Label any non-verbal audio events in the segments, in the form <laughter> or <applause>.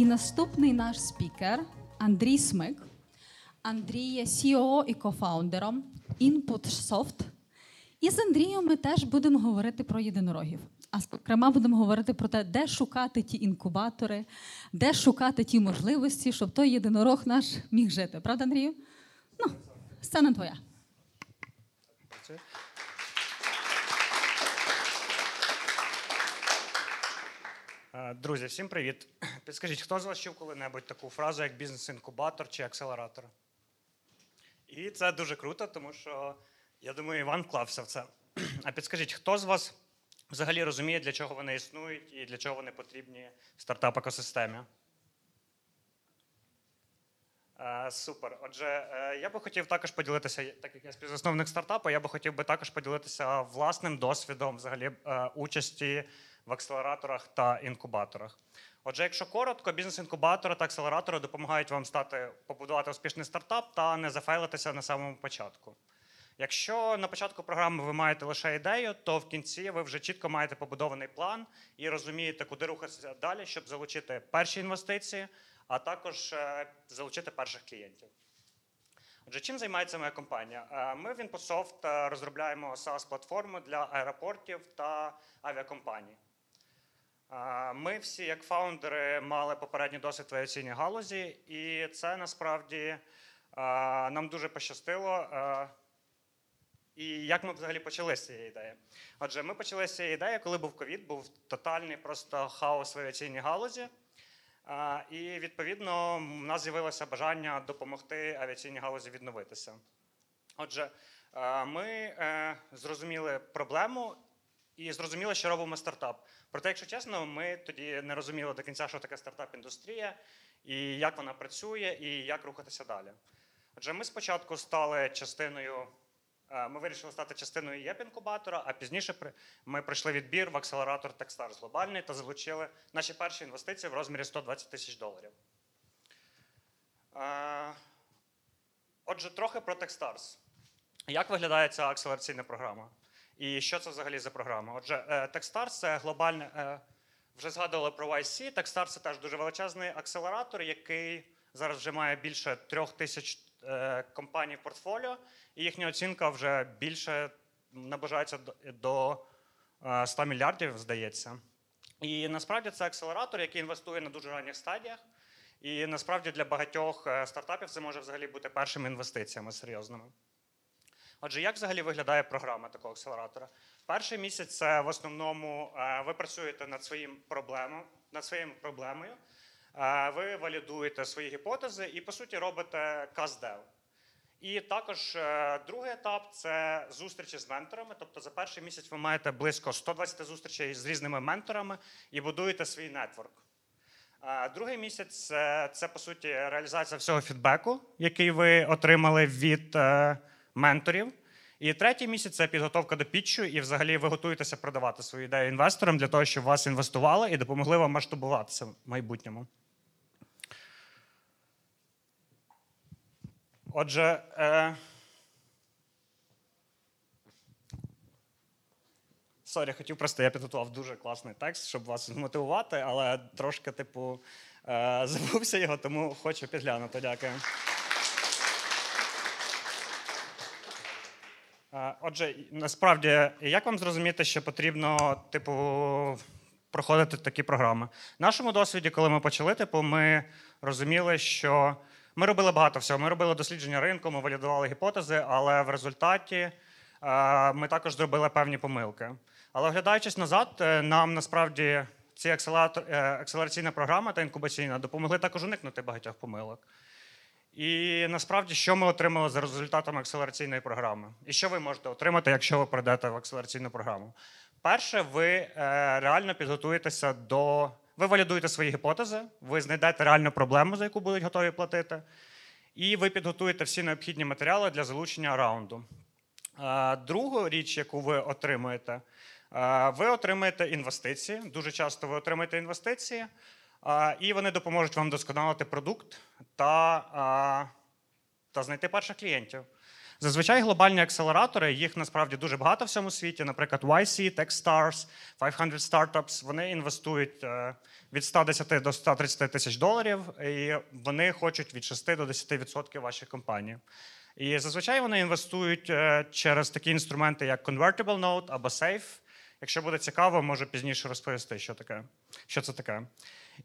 І наступний наш спікер Андрій Смик. Андрій є CEO і кофаундером InputSoft. І з Андрієм ми теж будемо говорити про єдинорогів. А зокрема, будемо говорити про те, де шукати ті інкубатори, де шукати ті можливості, щоб той єдинорог наш міг жити. Правда, Андрію? Ну, сцена твоя. Друзі, всім привіт. Підскажіть, хто з вас чув коли-небудь таку фразу, як бізнес-інкубатор чи акселератор? І це дуже круто, тому що я думаю, Іван вклався в це. <clears throat> А підскажіть, хто з вас взагалі розуміє, для чого вони існують і для чого вони потрібні в стартап-екосистемі? Е, Супер. Отже, е, я би хотів також поділитися, так як я співзасновник стартапу, я би хотів би також поділитися власним досвідом взагалі е, участі в акселераторах та інкубаторах. Отже, якщо коротко, бізнес-інкубатори та акселератори допомагають вам стати побудувати успішний стартап та не зафейлитися на самому початку. Якщо на початку програми ви маєте лише ідею, то в кінці ви вже чітко маєте побудований план і розумієте, куди рухатися далі, щоб залучити перші інвестиції, а також е, залучити перших клієнтів. Отже, чим займається моя компанія? Е, Ми в InfoSoft е, розробляємо SaaS-платформу для аеропортів та авіакомпаній. Ми всі, як фаундери, мали попередній досвід в авіаційній галузі, і це насправді нам дуже пощастило. І як ми взагалі почали з цієї ідеї? Отже, ми почали з цієї ідеї, коли був ковід, був тотальний просто хаос в авіаційній галузі. І відповідно в нас з'явилося бажання допомогти авіаційній галузі відновитися. Отже, ми е, зрозуміли проблему і зрозуміли, що робимо стартап. Проте, якщо чесно, ми тоді не розуміли до кінця, що таке стартап-індустрія, і як вона працює, і як рухатися далі. Отже, ми спочатку стали частиною. е, Ми вирішили стати частиною ЄП-інкубатора, а пізніше ми пройшли відбір в акселератор Techstars глобальний та залучили наші перші інвестиції в розмірі 120 тисяч доларів. Е, Отже, трохи про Techstars. Як виглядає ця акселераційна програма? І що це взагалі за програма? Отже, е, Techstars – це глобальне. е, Вже згадували про YC. Techstars – це теж дуже величезний акселератор, який зараз вже має більше трьох тисяч е, компаній в портфоліо, і їхня оцінка вже більше наближається до- до е, 100 мільярдів, здається. І насправді це акселератор, який інвестує на дуже ранніх стадіях. І насправді для багатьох стартапів це може взагалі бути першими інвестиціями серйозними. Отже, як взагалі виглядає програма такого акселератора? Перший місяць це в основному е, ви працюєте над своїм проблемом, над своєю проблемою, е, ви валідуєте свої гіпотези і, по суті, робите каздев. І також е, другий етап це зустрічі з менторами. Тобто за перший місяць ви маєте близько 120 зустрічей з різними менторами і будуєте свій нетворк. Другий місяць це, по суті реалізація всього фідбеку, який ви отримали від менторів. І третій місяць це підготовка до пітчу, і взагалі ви готуєтеся продавати свою ідею інвесторам для того, щоб вас інвестували і допомогли вам масштабуватися в майбутньому. Отже, е... Sorry, хотів просто, я підготував дуже класний текст, щоб вас змотивувати, але трошки, типу, е... <laughs> забувся його, тому хочу підглянути. Дякую. Отже, насправді, як вам зрозуміти, що потрібно, типу, проходити такі програми? В нашому досвіді, коли ми почали, типу, ми розуміли, що ми робили багато всього. Ми робили дослідження ринку, ми валідували гіпотези, але в результаті е, ми також зробили певні помилки. Але оглядаючись назад, е, нам насправді ці е, акселераційна програма та інкубаційна допомогли також уникнути багатьох помилок. І насправді, що ми отримали за результатами акселераційної програми? І що ви можете отримати, якщо ви пройдете в акселераційну програму? Перше, ви е, реально підготуєтеся до. Ви валідуєте свої гіпотези, ви знайдете реальну проблему, за яку будуть готові платити, і ви підготуєте всі необхідні матеріали для залучення раунду. Е, Другу річ, яку ви отримуєте, е, ви отримаєте інвестиції. Дуже часто ви отримаєте інвестиції, і вони допоможуть вам досконалити продукт та, та знайти перших клієнтів. Зазвичай глобальні акселератори, їх насправді дуже багато в всьому світі. Наприклад, YC, Techstars, 500 Startups, вони інвестують е, від 110 до 130 тисяч доларів, і вони хочуть від 6 до 10% ваших компаній. І зазвичай вони інвестують е, через такі інструменти, як Convertible Note або Safe. Якщо буде цікаво, можу пізніше розповісти, що таке, що це таке.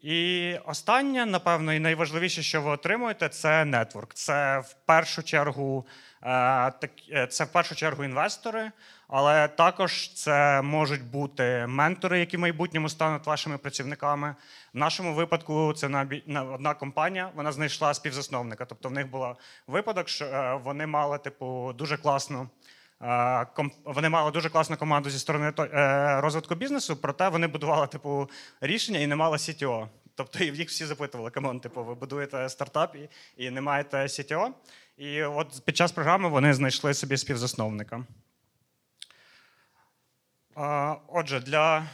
І останнє, напевно, і найважливіше, що ви отримуєте, це нетворк. Це в першу чергу е, е, це в першу чергу інвестори, але також це можуть бути ментори, які в майбутньому стануть вашими працівниками. В нашому випадку це одна компанія. Вона знайшла співзасновника. Тобто, в них був випадок, що е, вони мали типу дуже класну. Вони мали дуже класну команду зі сторони е, розвитку бізнесу, проте вони будували типу рішення і не мали CTO. Тобто їх всі запитували, come on, типу, ви будуєте стартап і, і не маєте CTO. І от під час програми вони знайшли собі співзасновника. Отже, для.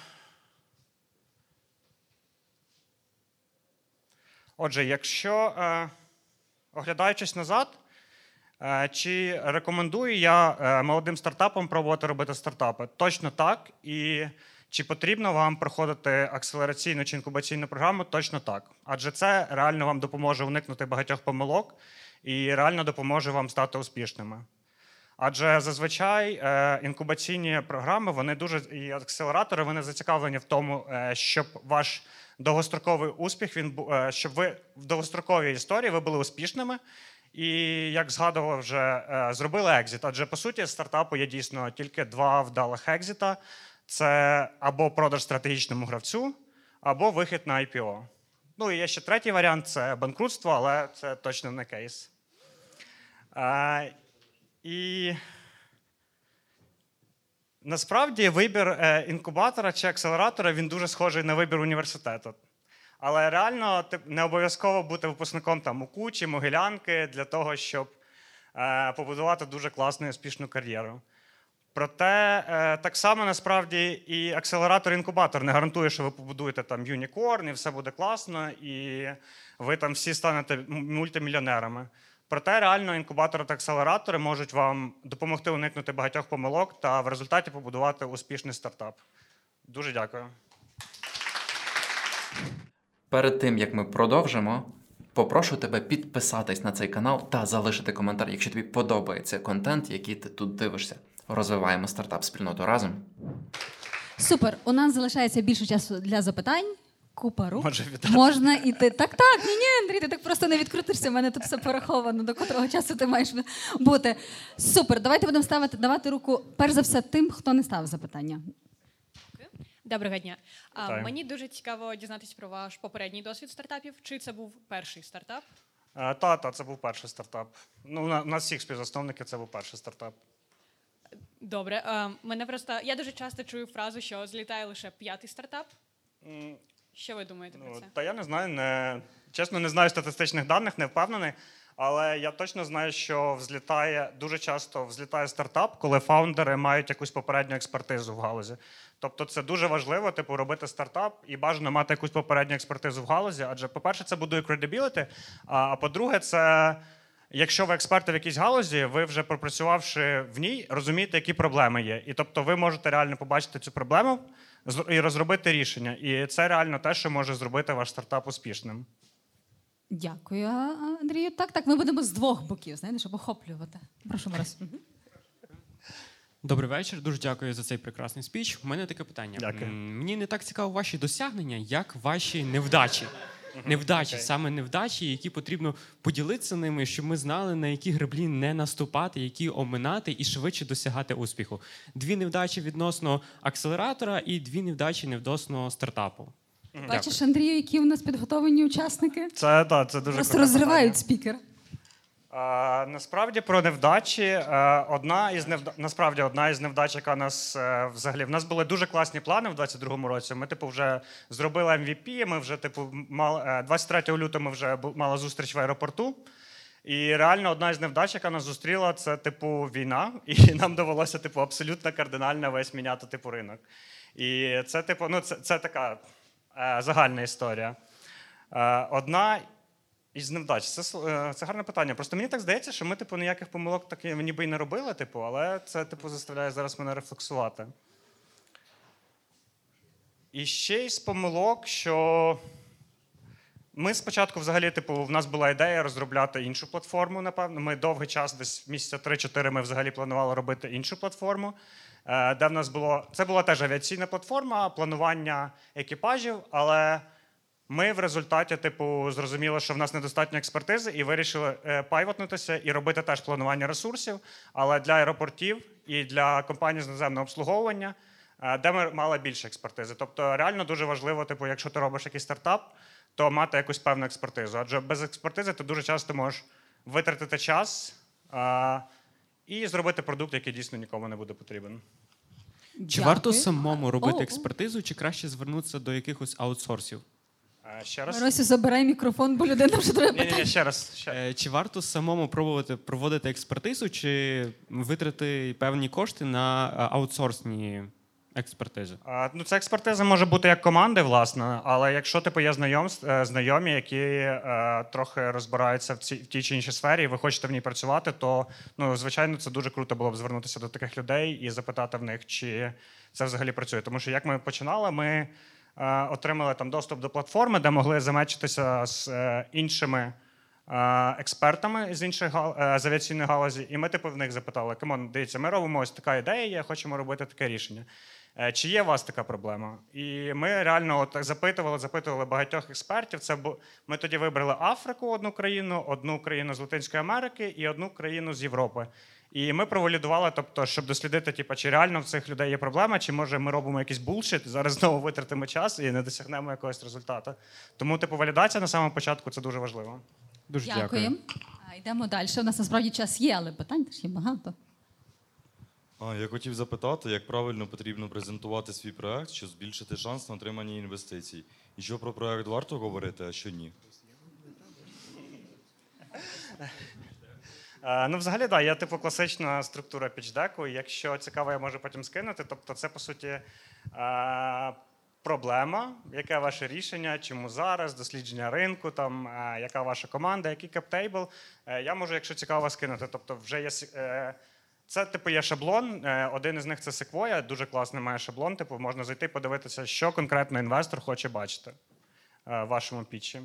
Отже, якщо е, оглядаючись назад. Е, чи рекомендую я е, молодим стартапам пробувати робити стартапи? Точно так. І чи потрібно вам проходити акселераційну чи інкубаційну програму? Точно так. Адже це реально вам допоможе уникнути багатьох помилок і реально допоможе вам стати успішними. Адже зазвичай е, інкубаційні програми вони дуже і акселератори вони зацікавлені в тому, щоб ваш довгостроковий успіх він щоб ви в довгостроковій історії ви були успішними. І як згадував, вже е, зробили екзит. Адже по суті, стартапу є дійсно тільки два вдалих екзита: це або продаж стратегічному гравцю, або вихід на IPO. Ну і є ще третій варіант це банкрутство, але це точно не кейс. Е, і насправді вибір е, інкубатора чи акселератора він дуже схожий на вибір університету. Але реально не обов'язково бути випускником там УКУ чи Могилянки для того, щоб е, побудувати дуже класну і успішну кар'єру. Проте е, так само насправді і акселератор-інкубатор не гарантує, що ви побудуєте там юнікорн, і все буде класно, і ви там всі станете мультимільйонерами. Проте реально інкубатори та акселератори можуть вам допомогти уникнути багатьох помилок та в результаті побудувати успішний стартап. Дуже дякую. Перед тим як ми продовжимо, попрошу тебе підписатись на цей канал та залишити коментар, якщо тобі подобається контент, який ти тут дивишся. Розвиваємо стартап спільноту разом. Супер. У нас залишається більше часу для запитань. Купа рук. Може Можна іти. Так, так, ні, ні, Андрій, ти так просто не відкрутишся. У мене тут все пораховано, до котрого часу ти маєш бути. Супер. Давайте будемо ставити давати руку перш за все тим, хто не ставив запитання. Доброго дня. А, Мені дуже цікаво дізнатися про ваш попередній досвід стартапів. Чи це був перший стартап? Та, та, це був перший стартап. Ну, у нас всіх співзасновників це був перший стартап. Добре. А, мене просто я дуже часто чую фразу, що злітає лише п'ятий стартап. Що ви думаєте ну, про це? Та я не знаю. Не... Чесно, не знаю статистичних даних, не впевнений. Але я точно знаю, що взлітає дуже часто взлітає стартап, коли фаундери мають якусь попередню експертизу в галузі. Тобто, це дуже важливо, типу, робити стартап і бажано мати якусь попередню експертизу в галузі. Адже, по-перше, це будує credibility, А по-друге, це якщо ви експерти в якійсь галузі, ви вже пропрацювавши в ній, розумієте, які проблеми є. І тобто, ви можете реально побачити цю проблему і розробити рішення. І це реально те, що може зробити ваш стартап успішним. Дякую, Андрію. Так, так, ми будемо з двох боків, знаєте, щоб охоплювати. Прошу Марас. Добрий вечір. Дуже дякую за цей прекрасний спіч. У мене таке питання. Дякую. Мені не так цікаво ваші досягнення, як ваші невдачі. Невдачі, okay. саме невдачі, які потрібно поділитися ними, щоб ми знали, на які греблі не наступати, які оминати і швидше досягати успіху. Дві невдачі відносно акселератора і дві невдачі відносно стартапу. Бачиш, Андрію, які у нас підготовлені учасники? Це так, це дуже Просто розривають спікер. А, насправді про невдачі. Е, одна із невда... насправді одна із невдач, яка нас е, взагалі в нас були дуже класні плани в 22-му році. Ми, типу, вже зробили MVP, Ми вже, типу, мали 23 е, лютого ми вже мали зустріч в аеропорту. І реально одна із невдач, яка нас зустріла, це типу війна, <laughs> і нам довелося типу абсолютно кардинально весь міняти типу ринок. І це, типу, ну це, це така. Е, загальна історія. Е, одна Із невдач. Це, е, це гарне питання. Просто мені так здається, що ми, типу, ніяких помилок так ніби й не робили, типу, але це, типу, заставляє зараз мене рефлексувати. І ще із помилок, що ми спочатку, взагалі, типу, в нас була ідея розробляти іншу платформу, напевно. Ми довгий час, десь місяця 3-4, ми взагалі планували робити іншу платформу. е, Де в нас було. Це була теж авіаційна платформа, планування екіпажів, але ми в результаті, типу, зрозуміли, що в нас недостатньо експертизи, і вирішили е, пайвотнутися і робити теж планування ресурсів, але для аеропортів і для компаній з наземного обслуговування, е, де ми мали більше експертизи. Тобто, реально дуже важливо, типу, якщо ти робиш якийсь стартап, то мати якусь певну експертизу. Адже без експертизи ти дуже часто можеш витратити час а, і зробити продукт, який дійсно нікому не буде потрібен. Чи варто самому робити експертизу, чи краще звернутися до якихось аутсорсів? Ще раз. Маросю, забирай мікрофон, бо людина вже треба Ні, ні, ні, ще раз. Ще. Е, Чи варто самому пробувати проводити експертизу, чи витрати певні кошти на е, аутсорсні експертизи? А, Ну, ця експертиза може бути як команди, власне, але якщо типу є знайом, е, знайомі, які е, трохи розбираються в, цій, в тій чи іншій сфері, і ви хочете в ній працювати, то ну, звичайно це дуже круто було б звернутися до таких людей і запитати в них, чи це взагалі працює. Тому що як ми починали, ми е, отримали там доступ до платформи, де могли замечитися з е, іншими. е, Експертами з інших е, з авіаційної галузі, і ми типу в них запитали: Come on, дивіться, ми робимо ось така ідея, є, хочемо робити таке рішення. Е, Чи є у вас така проблема? І ми реально от так запитували, запитували багатьох експертів. Це бу... Ми тоді вибрали Африку, одну країну, одну країну з Латинської Америки і одну країну з Європи. І ми провалідували, тобто, щоб дослідити, типу, чи реально в цих людей є проблема, чи може ми робимо якийсь булшит, зараз знову витратимо час і не досягнемо якогось результату. Тому, типу, валідація на самому початку це дуже важливо. Дуже дякую. Дякую. А, Йдемо далі. У нас насправді час є, але питань теж є багато. Я хотів запитати, як правильно потрібно презентувати свій проект, щоб збільшити шанс на отримання інвестицій. І що про проект варто говорити, а що ні? Е, Ну, взагалі, да, є типу класична структура пічдеку. Якщо цікаво, я можу потім скинути. Тобто, це по суті е, проблема, яке ваше рішення, чому зараз, дослідження ринку, там, е, яка ваша команда, який каптейбл. Я можу, якщо цікаво, скинути. Тобто, вже є. Це типу є шаблон. е, Один із них це Sequoia, дуже класний має шаблон. Типу, можна зайти, подивитися, що конкретно інвестор хоче бачити е, в вашому пітчі.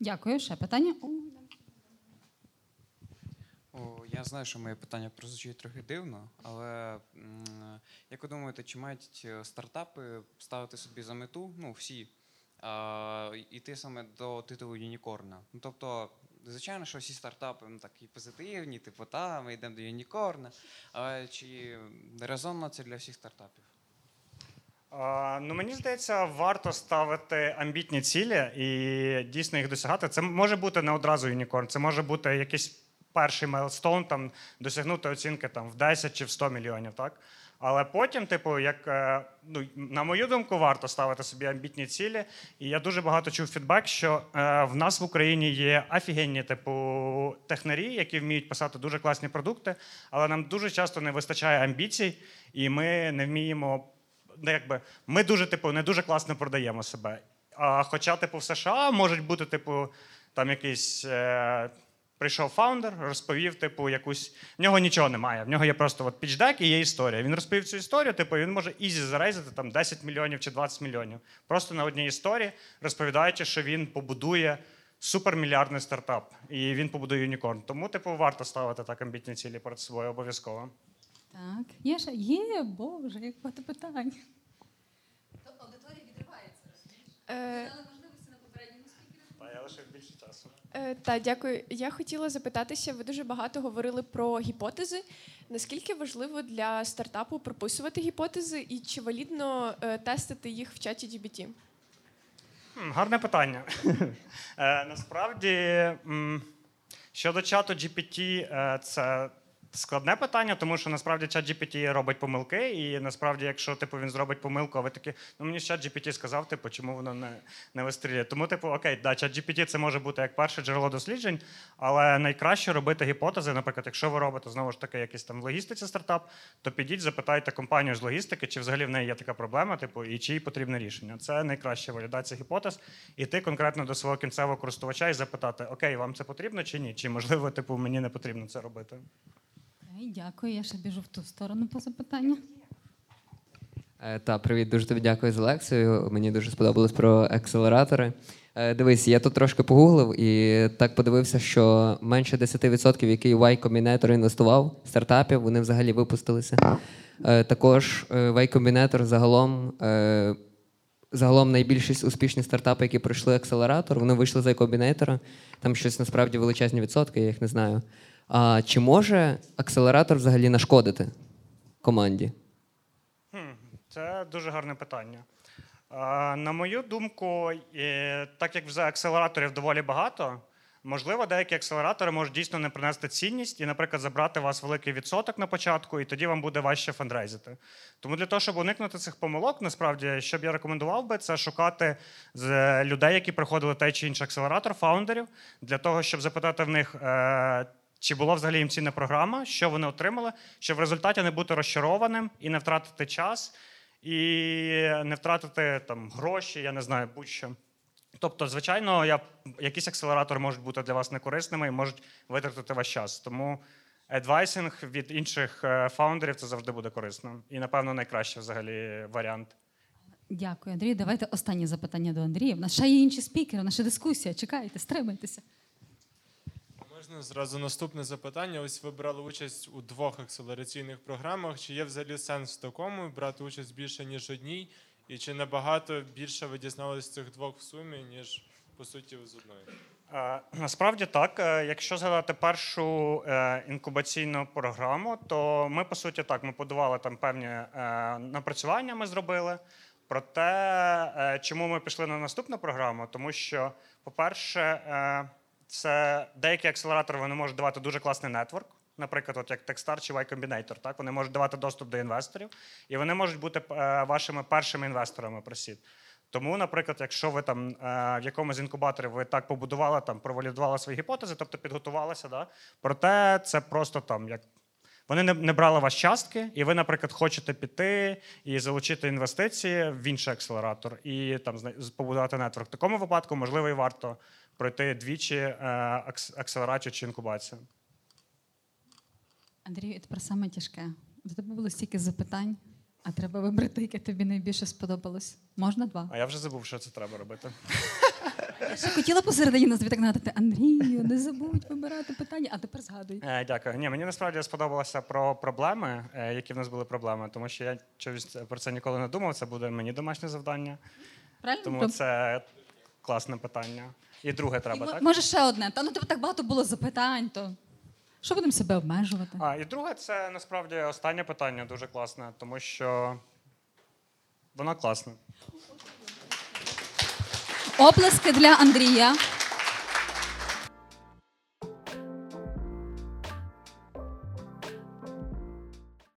Дякую. Ще питання? О, я знаю, що моє питання прозвучить трохи дивно, але як ви думаєте, чи мають е, стартапи ставити собі за мету, ну всі, а, йти саме до титулу Юнікорна? Ну тобто, звичайно, що всі стартапи ну, такі позитивні, типу, та, ми йдемо до Юнікорна. Але чи резонно це для всіх стартапів? А, Ну, мені здається, варто ставити амбітні цілі і дійсно їх досягати. Це може бути не одразу unicorn, це може бути якийсь перший milestone, там досягнути оцінки там в 10 чи в 100 мільйонів, так? Але потім, типу, як е, ну, на мою думку, варто ставити собі амбітні цілі. І я дуже багато чув фідбек, що е, в нас в Україні є офігенні, типу, технарі, які вміють писати дуже класні продукти, але нам дуже часто не вистачає амбіцій, і ми не вміємо ну, якби, ми дуже, типу, не дуже класно продаємо себе. А хоча, типу, в США можуть бути, типу, там якийсь. Е- Прийшов фаундер, розповів, типу, якусь. В нього нічого немає. В нього є просто от pitch deck і є історія. Він розповів цю історію, типу, він може easy зарейзити там 10 мільйонів чи 20 мільйонів. Просто на одній історії, розповідаючи, що він побудує супермільярдний стартап. І він побудує unicorn. Тому, типу, варто ставити так амбітні цілі перед собою обов'язково. Так, є ще? Є, Боже, як багато питань. Е, Та я лише більше часу. е, та дякую. Я хотіла запитатися. Ви дуже багато говорили про гіпотези. Наскільки важливо для стартапу прописувати гіпотези, і чи валідно е, тестити їх в чаті GBT? Гарне питання. <laughs> Е, Насправді, щодо чату GPT, е, це Складне питання, тому що насправді чат GPT робить помилки, і насправді, якщо типу він зробить помилку, а ви такі, ну мені чат GPT сказав, типу, чому воно не, не вистрілює. Тому, типу, окей, да, чат GPT це може бути як перше джерело досліджень, але найкраще робити гіпотези. Наприклад, якщо ви робите знову ж таки якийсь там в логістиці стартап, то підіть, запитайте компанію з логістики, чи взагалі в неї є така проблема, типу, і чи їй потрібне рішення. Це найкраща валідація гіпотез. Іти конкретно до свого кінцевого користувача і запитати, окей, вам це потрібно чи ні? Чи можливо, типу, мені не потрібно це робити. Дякую, я ще біжу в ту сторону по запитанню. Е, Та, привіт, дуже тобі дякую за лекцію. Мені дуже сподобалось про акселератори. Е, Дивись, я тут трошки погуглив і так подивився, що менше 10%, який Y Combinator інвестував стартапів, вони взагалі випустилися. Е, Також Y Combinator загалом, загалом найбільшість успішних стартапів, які пройшли акселератор, вони вийшли з Y Combinator. Там щось насправді величезні відсотки, я їх не знаю. А чи може акселератор взагалі нашкодити команді? Це дуже гарне питання. Е, На мою думку, е, так як вже акселераторів доволі багато, можливо, деякі акселератори можуть дійсно не принести цінність і, наприклад, забрати у вас великий відсоток на початку, і тоді вам буде важче фандрейзити. Тому для того, щоб уникнути цих помилок, насправді, що б я рекомендував би, це шукати з людей, які приходили той чи інший акселератор, фаундерів, для того, щоб запитати в них. Чи було взагалі їм цінна програма, що вони отримали, щоб в результаті не бути розчарованим і не втратити час, і не втратити там гроші, я не знаю, будь-що. Тобто, звичайно, я, якісь акселератори можуть бути для вас некорисними і можуть витратити ваш час. Тому адвайсинг від інших е, фаундерів це завжди буде корисно. І, напевно, найкращий взагалі варіант. Дякую, Андрій. Давайте останнє запитання до Андрія. У нас ще є інші спікери, наша дискусія. Чекайте, стримайтеся. Можна зразу наступне запитання. Ось ви брали участь у двох акселераційних програмах. Чи є взагалі сенс в такому брати участь більше ніж одній? І чи набагато більше ви дізналися цих двох в сумі, ніж по суті з одної? Е, Насправді так. Е, Якщо згадати першу е, інкубаційну програму, то ми по суті так ми подавали там певні напрацювання. Ми зробили. Проте, чому ми пішли на наступну програму? Тому що, по-перше, це деякі акселератори вони можуть давати дуже класний нетворк. Наприклад, от як Techstar чи Y Combinator, так вони можуть давати доступ до інвесторів, і вони можуть бути е, вашими першими інвесторами просід. Тому, наприклад, якщо ви там е, в якомусь інкубаторі ви так побудували, там провалідували свої гіпотези, тобто підготувалися, да? проте це просто там як. Вони не, не брали вас частки, і ви, наприклад, хочете піти і залучити інвестиції в інший акселератор і там побудувати нетворк. В такому випадку, можливо, і варто пройти двічі е, акселерацію чи інкубацію. Андрію, тепер саме тяжке. До тебе було стільки запитань, а треба вибрати, яке тобі найбільше сподобалось. Можна два? А я вже забув, що це треба робити. <laughs> Я ще хотіла посередині тобі так нагадати, Андрію, не забудь вибирати питання, а тепер згадуй. Е, дякую. Ні, мені насправді сподобалося про проблеми, е, які в нас були проблеми, тому що я чогось про це ніколи не думав. Це буде мені домашнє завдання. Правильно? Тому це класне питання. І друге треба, І, так? Може ще одне. Та ну тебе так багато було запитань, то що будемо себе обмежувати? А, і друге, це насправді останнє питання дуже класне, тому що воно класне. Оплески для Андрія.